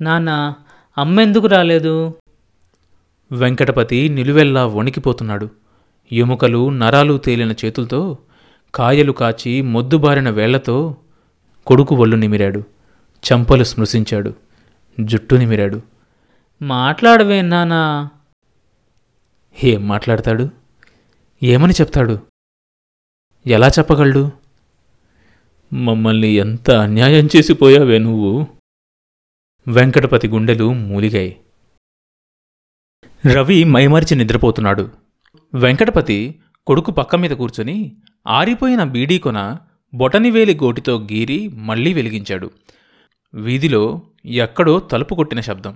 నాన్న అమ్మెందుకు రాలేదు? వెంకటపతి నిలువెల్లా వణికిపోతున్నాడు. ఎముకలు నరాలు తేలిన చేతులతో కాయలు కాచి మొద్దుబారిన వేళ్ళతో కొడుకు ఒళ్ళు నిమిరాడు. చంపలు స్మృశించాడు. జుట్టు నిమిరాడు. మాట్లాడవే నాన్నా. ఏం మాట్లాడతాడు? ఏమని చెప్తాడు? ఎలా చెప్పగలడు? మమ్మల్ని ఎంత అన్యాయం చేసిపోయావే నువ్వు? వెంకటపతి గుండెలు మూలిగాయి. రవి మైమరిచి నిద్రపోతున్నాడు. వెంకటపతి కొడుకు పక్క మీద కూర్చొని ఆరిపోయిన బీడీ కొన బొటనివేలి గోటితో గీరి మళ్ళీ వెలిగించాడు. వీధిలో ఎక్కడో తలుపు కొట్టిన శబ్దం.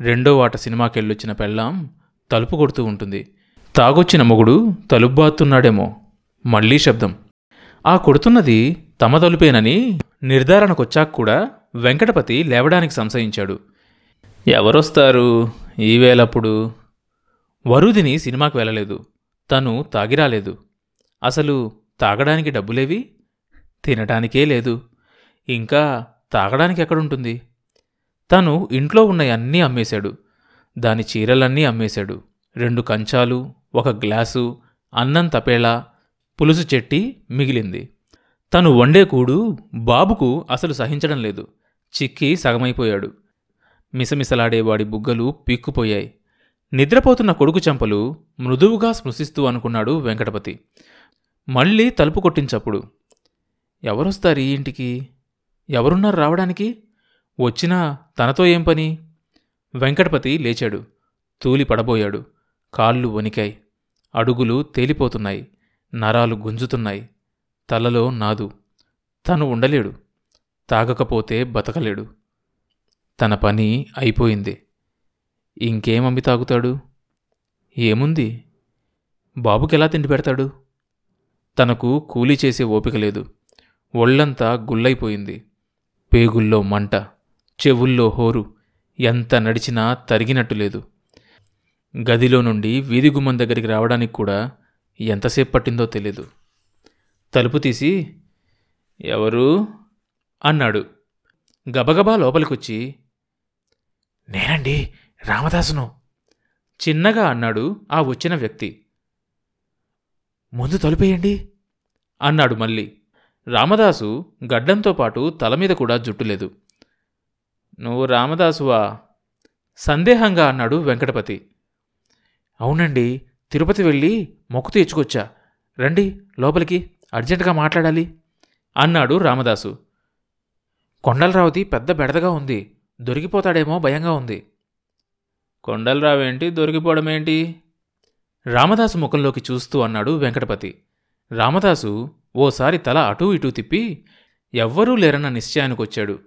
రెండో వాట సినిమాకెళ్ళొచ్చిన పెళ్ళాం తలుపు కొడుతూ ఉంటుంది. తాగొచ్చిన మొగుడు తలుబ్బాతున్నాడేమో మళ్ళీ శబ్దం. ఆ కొడుతున్నది తమ తలుపేనని నిర్ధారణకొచ్చాక కూడా వెంకటపతి లేవడానికి సంశయించాడు. ఎవరొస్తారు? ఈ వేళప్పుడు? వరుదిని సినిమాకు వెళ్ళలేదు. తను తాగిరాలేదు. అసలు తాగడానికి డబ్బులేవి? తినటానికే లేదు. ఇంకా తాగడానికి ఎక్కడుంటుంది? తను ఇంట్లో ఉన్న అన్నీ అమ్మేశాడు. దాని చీరలన్నీ అమ్మేశాడు. రెండు కంచాలు ఒక గ్లాసు అన్నం తపేళా పులుసు చెట్టి మిగిలింది. తను వండే కూడు బాబుకు అసలు సహించడం లేదు. చిక్కి సగమైపోయాడు. మిసమిసలాడేవాడి బుగ్గలు పీక్కుపోయాయి. నిద్రపోతున్న కొడుకు చెంపలు మృదువుగా స్పృశిస్తూ అనుకున్నాడు వెంకటపతి. మళ్ళీ తలుపు కొట్టించప్పుడు. ఎవరొస్తారు ఈ ఇంటికి? ఎవరున్నారు రావడానికి? వచ్చినా తనతో ఏం పని? వెంకటపతి లేచాడు. తూలి పడబోయాడు. కాళ్ళు వణికాయి. అడుగులు తేలిపోతున్నాయి. నరాలు గుంజుతున్నాయి. తలలో నాదు. తను ఉండలేడు. తాగకపోతే బతకలేడు. తన పని అయిపోయింది. ఇంకేమమ్మి తాగుతాడు? ఏముంది? బాబుకెలా తిండి పెడతాడు? తనకు కూలీ చేసే ఓపిక లేదు. ఒళ్ళంతా గుల్లైపోయింది. పేగుల్లో మంట చెవుల్లో హోరు ఎంత నడిచినా తరిగినట్టు లేదు. గదిలో నుండి వీధి గుమ్మం దగ్గరికి రావడానికి కూడా ఎంతసేపు పట్టిందో తెలీదు. తలుపు తీసి ఎవరు? అన్నాడు. గబగబా లోపలికొచ్చి నేనండి రామదాసును. చిన్నగా అన్నాడు ఆ వచ్చిన వ్యక్తి. ముందు తలుపేయండి అన్నాడు మళ్ళీ. రామదాసు గడ్డంతో పాటు తల మీద కూడా జుట్టు లేదు. నువ్వు రామదాసువా? సందేహంగా అన్నాడు వెంకటపతి. అవునండి తిరుపతి వెళ్ళి మొక్కు తీర్చుకొచ్చా. రండి లోపలికి అర్జెంటుగా మాట్లాడాలి అన్నాడు రామదాసు. కొండలరావుది పెద్ద బెడదగా ఉంది. దొరికిపోతాడేమో భయంగా ఉంది. కొండలరావేంటి? దొరికిపోవడమేంటి? రామదాసు ముఖంలోకి చూస్తూ అన్నాడు వెంకటపతి. రామదాసు ఓసారి తల అటూ ఇటూ తిప్పి ఎవ్వరూ లేరన్న నిశ్చయానికొచ్చాడు.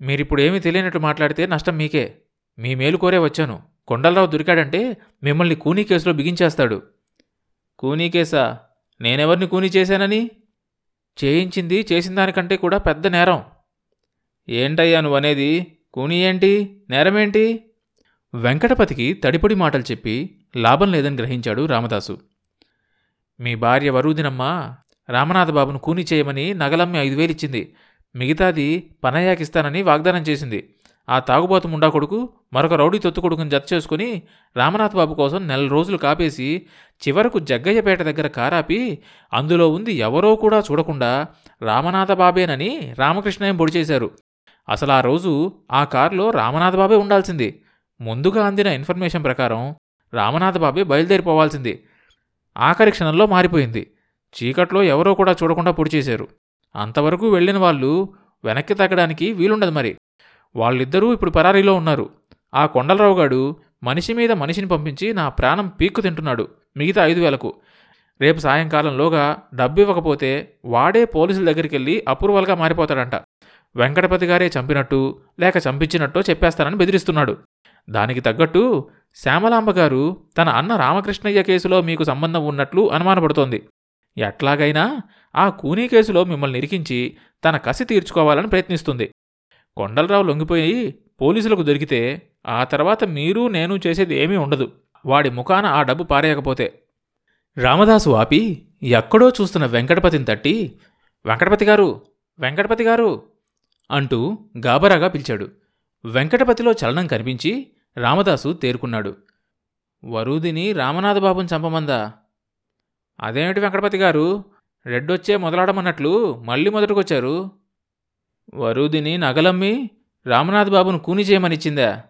మీరిప్పుడేమీ తెలియనట్టు మాట్లాడితే నష్టం మీకే. మీ మేలు కోరే వచ్చాను. కొండలరావు దొరికాడంటే మిమ్మల్ని కూనీ కేసులో బిగించేస్తాడు. కూనీ కేసా? నేనెవరిని కూనీ చేశానని? చేయించింది చేసిన దానికంటే కూడా పెద్ద నేరం. ఏంటయ్యా నువ్వనేది? కూని ఏంటి? నేరమేంటి? వెంకటపతికి తడిపొడి మాటలు చెప్పి లాభం లేదని గ్రహించాడు రామదాసు. మీ భార్య వరూదినమ్మ రామనాథబాబును కూని చేయమని నగలమ్మి ఐదు వేలిచ్చింది మిగతాది పనయ్యాకిస్తానని వాగ్దానం చేసింది. ఆ తాగుబోతు ముండా కొడుకు మరొక రౌడీ తొత్తు కొడుకుని జత చేసుకుని రామనాథబాబు కోసం నెల రోజులు కాపేసి చివరకు జగ్గయ్యపేట దగ్గర కారాపి అందులో ఉంది ఎవరో కూడా చూడకుండా రామనాథ బాబేనని పొడిచేశారు పొడి చేశారు అసలు ఆ రోజు ఆ కారులో రామనాథ బాబే ఉండాల్సింది. ముందుగా అందిన ఇన్ఫర్మేషన్ ప్రకారం రామనాథ బాబే బయలుదేరిపోవాల్సింది ఆఖరి క్షణంలో మారిపోయింది. చీకట్లో ఎవరో కూడా చూడకుండా పొడిచేశారు అంతవరకు వెళ్ళిన వాళ్ళు వెనక్కి తగ్గడానికి వీలుండదు మరి. వాళ్ళిద్దరూ ఇప్పుడు పరారీలో ఉన్నారు. ఆ కొండలరావు గాడు మనిషి మీద మనిషిని పంపించి నా ప్రాణం పీక్కు తింటున్నాడు. మిగతా ఐదు వేలకు. రేపు సాయంకాలంలోగా డబ్బు ఇవ్వకపోతే వాడే పోలీసుల దగ్గరికి వెళ్ళి అప్రూవల్గా మారిపోతాడంట. వెంకటపతి గారే చంపినట్టు లేక చంపించినట్టో చెప్పేస్తానని బెదిరిస్తున్నాడు. దానికి తగ్గట్టు శ్యామలాంబ గారు తన అన్న రామకృష్ణయ్య కేసులో మీకు సంబంధం ఉన్నట్లు అనుమానపడుతోంది. ఎట్లాగైనా ఆ కూనీ కేసులో మిమ్మల్ని ఇరికించి తన కసి తీర్చుకోవాలని ప్రయత్నిస్తుంది. కొండలరావు లొంగిపోయి పోలీసులకు దొరికితే ఆ తర్వాత మీరు నేను చేసేది ఏమీ ఉండదు. వాడి ముఖాన ఆ డబ్బు పారేయకపోతే. రామదాసు ఆపి ఎక్కడో చూస్తున్న వెంకటపతిని తట్టి వెంకటపతి గారు వెంకటపతి గారు అంటూ గాబరాగా పిలిచాడు. వెంకటపతిలో చలనం కనిపించి రామదాసు తేరుకున్నాడు. వరూదిని రామనాథబాబుని చంపమందా? అదేమిటి వెంకటపతి గారు? రెడ్డొచ్చే మొదలాడమన్నట్లు మళ్ళీ మొదటికొచ్చారు. వరూదిని నగలమ్మి రామనాథబాబును కూని చేయమనిచ్చిందా?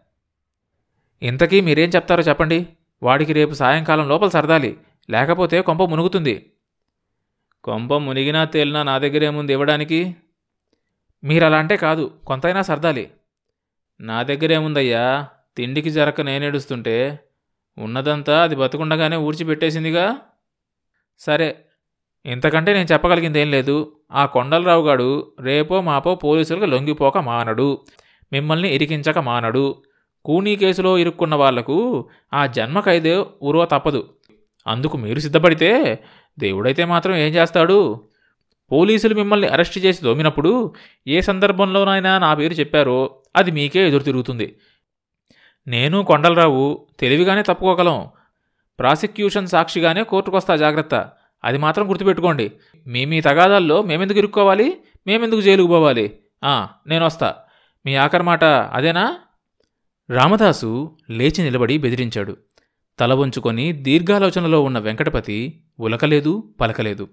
ఇంతకీ మీరేం చెప్తారో చెప్పండి. వాడికి రేపు సాయంకాలం లోపల సరదాలి. లేకపోతే కొంప మునుగుతుంది. కొంప మునిగినా తేలినా నా దగ్గరేముంది ఇవ్వడానికి మీరలా అంటే కాదు కొంతైనా సర్దాలి. నా దగ్గరేముందయ్యా తిండికి జరక నేనేడుస్తుంటే ఉన్నదంతా అది బతుకుండగానే ఊడ్చిపెట్టేసిందిగా సరే ఇంతకంటే నేను చెప్పగలిగింది ఏం లేదు. ఆ కొండలరావు గాడు రేపో మాపో పోలీసులకు లొంగిపోక మానడు. మిమ్మల్ని ఇరికించక మానడు. కూనీ కేసులో ఇరుక్కున్న వాళ్ళకు ఆ జన్మ ఖైదే ఉరువ తప్పదు. అందుకు మీరు సిద్ధపడితే దేవుడైతే మాత్రం ఏం చేస్తాడు? పోలీసులు మిమ్మల్ని అరెస్ట్ చేసి దోమినప్పుడు ఏ సందర్భంలోనైనా నా పేరు చెప్పారో అది మీకే ఎదురు తిరుగుతుంది. నేను కొండలరావు తెలివిగానే తప్పుకోగలం. ప్రాసిక్యూషన్ సాక్షిగానే కోర్టుకొస్తా జాగ్రత్త. అది మాత్రం గుర్తుపెట్టుకోండి. మీ మీ తగాదాల్లో మేమెందుకు ఇరుక్కోవాలి? మేమెందుకు జైలుకు పోవాలి? నేను వస్తా. మీ ఆఖరి మాట అదేనా? రామదాసు లేచి నిలబడి బెదిరించాడు. తల వంచుకొని దీర్ఘాలోచనలో ఉన్న వెంకటపతి ఉలకలేదు పలకలేదు.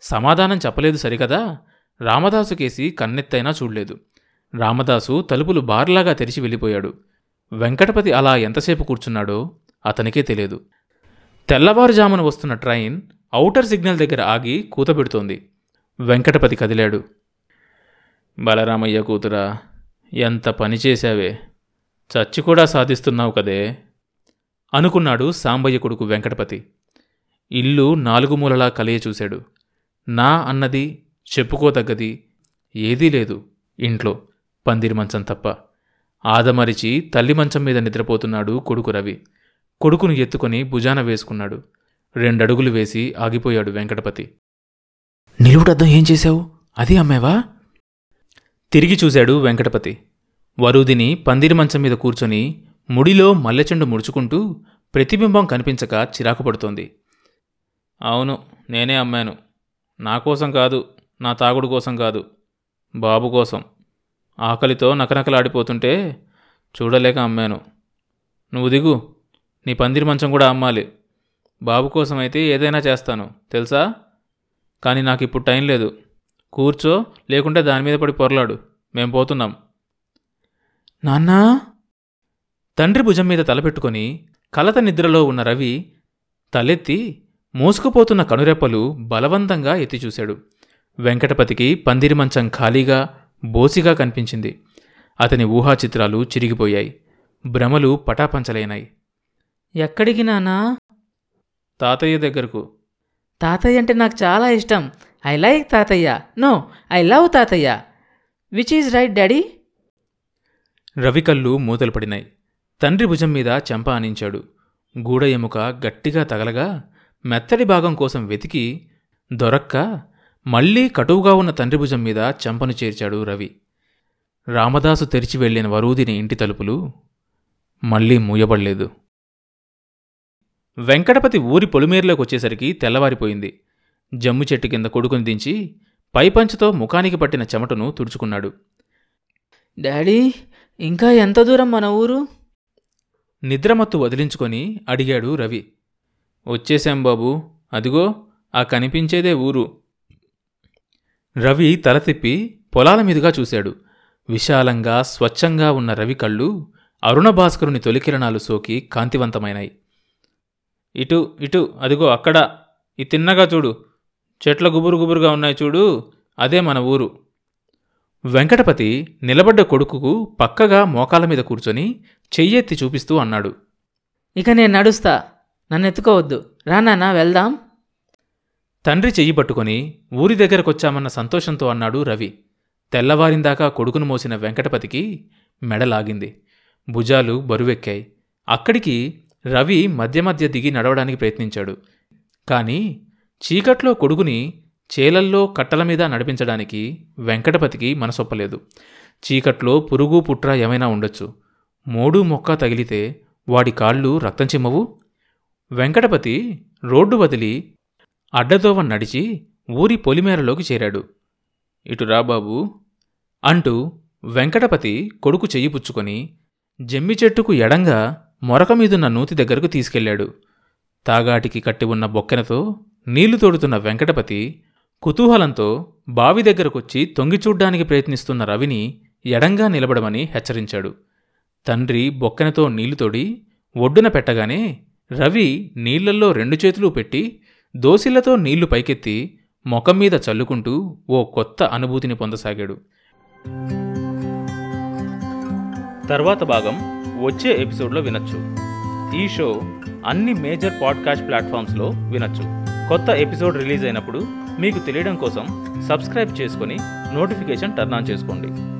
సమాధానం చెప్పలేదు సరికదా రామదాసు కేసి కన్నెత్తైనా చూడలేదు. రామదాసు తలుపులు బార్లాగా తెరిచి వెళ్ళిపోయాడు. వెంకటపతి అలా ఎంతసేపు కూర్చున్నాడో అతనికే తెలియదు. తెల్లవారుజామున వస్తున్న ట్రైన్ ఔటర్ సిగ్నల్ దగ్గర ఆగి కూతబెడుతోంది వెంకటపతి కదిలాడు. బలరామయ్య కూతురా ఎంత పని చేశావే? చచ్చి కూడా సాధిస్తున్నావు కదే? అనుకున్నాడు సాంబయ్య కొడుకు వెంకటపతి. ఇల్లు నాలుగు మూలలా కలియ చూశాడు నా అన్నది చెప్పుకోదగ్గది ఏదీ లేదు ఇంట్లో పందిరి మంచం తప్ప. ఆదమరిచి తల్లి మంచం మీద నిద్రపోతున్నాడు కొడుకు రవి. కొడుకును ఎత్తుకొని భుజాన వేసుకున్నాడు. రెండడుగులు వేసి ఆగిపోయాడు వెంకటపతి. నిలువుడద్దం ఏం చేశావు? అది అమ్మేవా? తిరిగి చూశాడు వెంకటపతి. వరుదిని పందిరి మంచం మీద కూర్చొని ముడిలో మల్లెచెండు ముడుచుకుంటూ ప్రతిబింబం కనిపించక చిరాకు పడుతోంది. అవును నేనే అమ్మాను. నా కోసం కాదు నా తాగుడు కోసం కాదు బాబు కోసం. ఆకలితో నకనకలాడిపోతుంటే చూడలేక అమ్మాను. నువ్వు దిగు నీ పందిరి మంచం కూడా అమ్మాలి. బాబు కోసం అయితే ఏదైనా చేస్తాను తెలుసా? కానీ నాకు ఇప్పుడు టైం లేదు. కూర్చో లేకుంటే దాని మీద పడి పొరలాడు. మేం పోతున్నాం. నాన్నా! తండ్రి భుజం మీద తలపెట్టుకొని కలత నిద్రలో ఉన్న రవి తలెత్తి మోసుకుపోతున్న కనురెప్పలు బలవంతంగా ఎత్తి చూశాడు వెంకటపతికి పందిరి మంచం ఖాళీగా బోసిగా కనిపించింది. అతని ఊహాచిత్రాలు చిరిగిపోయాయి. భ్రమలు పటాపంచలైనాయి. ఎక్కడికి నానా తాతయ్య దగ్గరకు. తాతయ్య అంటే నాకు చాలా ఇష్టం. I like tatayya. No I love tatayya. Which is right daddy? రవికళ్ళు మూతలు పడినాయి. తండ్రి భుజం మీద చెంప ఆనించాడు గూడ ఎముక గట్టిగా తగలగా మెత్తడి భాగం కోసం వెతికి దొరక్క మళ్ళీ కటువుగా ఉన్న తండ్రి భుజం మీద చెంపను చేర్చాడు రవి. రామదాసు తెరిచి వెళ్ళిన వరూదిని ఇంటి తలుపులు మళ్ళీ మూయబడలేదు. వెంకటపతి ఊరి పొలిమేరులోకి వచ్చేసరికి తెల్లవారిపోయింది. జమ్ము చెట్టు కింద కొడుకుని దించి పైపంచుతో ముఖానికి పట్టిన చెమటను తుడుచుకున్నాడు. డాడీ ఇంకా ఎంత దూరం మన ఊరు? నిద్రమత్తు వదిలించుకొని అడిగాడు రవి. వచ్చేశాం బాబు. అదిగో ఆ కనిపించేదే ఊరు. రవి తల తిప్పి పొలాల మీదుగా చూశాడు. విశాలంగా స్వచ్ఛంగా ఉన్న రవి కళ్ళు అరుణభాస్కరుని తొలికిరణాలు సోకి కాంతివంతమైనాయి. ఇటు ఇటు అదిగో అక్కడ. ఈ తిన్నగా చూడు. చెట్ల గుబురు గుబురుగా ఉన్నాయి చూడు. అదే మన ఊరు. వెంకటపతి నిలబడ్డ కొడుకుకు పక్కగా మోకాల మీద కూర్చొని చెయ్యెత్తి చూపిస్తూ అన్నాడు. ఇక నేను నడుస్తా. నన్ను ఎత్తుకోవద్దు. రా నాన్న వెళ్దాం. తండ్రి చెయ్యి పట్టుకొని ఊరి దగ్గరకొచ్చామన్న సంతోషంతో అన్నాడు రవి. తెల్లవారిందాకా కొడుకును మోసిన వెంకటపతికి మెడలాగింది. భుజాలు బరువెక్కాయి. అక్కడికి రవి మధ్య మధ్య దిగి నడవడానికి ప్రయత్నించాడు. కాని చీకట్లో కొడుకుని చేలల్లో కట్టల మీద నడిపించడానికి వెంకటపతికి మనసొప్పలేదు. చీకట్లో పురుగు పుట్ర ఏమైనా ఉండొచ్చు. మోడు మొక్క తగిలితే వాడి కాళ్ళు రక్తం చిమ్మవు. వెంకటపతి రోడ్డు వదిలి అడ్డదోవ నడిచి ఊరి పొలిమేరలోకి చేరాడు. ఇటు రాబాబు అంటూ వెంకటపతి కొడుకు చెయ్యి పుచ్చుకొని జమ్మి చెట్టుకు ఎడంగా మొరకమీదున్న నూతి దగ్గరకు తీసుకెళ్ళాడు. తాగాటికి కట్టి ఉన్న బొక్కెనతో నీళ్ళు తోడుతున్న వెంకటపతి కుతూహలంతో బావి దగ్గరకొచ్చి తొంగి చూడ్డానికి ప్రయత్నిస్తున్న రవిని ఎడంగా నిలబడమని హెచ్చరించాడు. తండ్రి బొక్కెనతో నీళ్ళు తోడి ఒడ్డున పెట్టగానే రవి నీళ్ళల్లో రెండు చేతులు పెట్టి దోసిళ్ళతో నీళ్ళు పైకెత్తి ముఖం మీద చల్లుకుంటూ ఓ కొత్త అనుభూతిని పొందసాగాడు. తర్వాత భాగం వచ్చే ఎపిసోడ్లో వినొచ్చు. ఈ షో అన్ని మేజర్ పాడ్కాస్ట్ ప్లాట్ఫామ్స్లో వినొచ్చు. కొత్త ఎపిసోడ్ రిలీజ్ అయినప్పుడు మీకు తెలియడం కోసం సబ్స్క్రైబ్ చేసుకొని నోటిఫికేషన్ టర్న్ ఆన్ చేసుకోండి.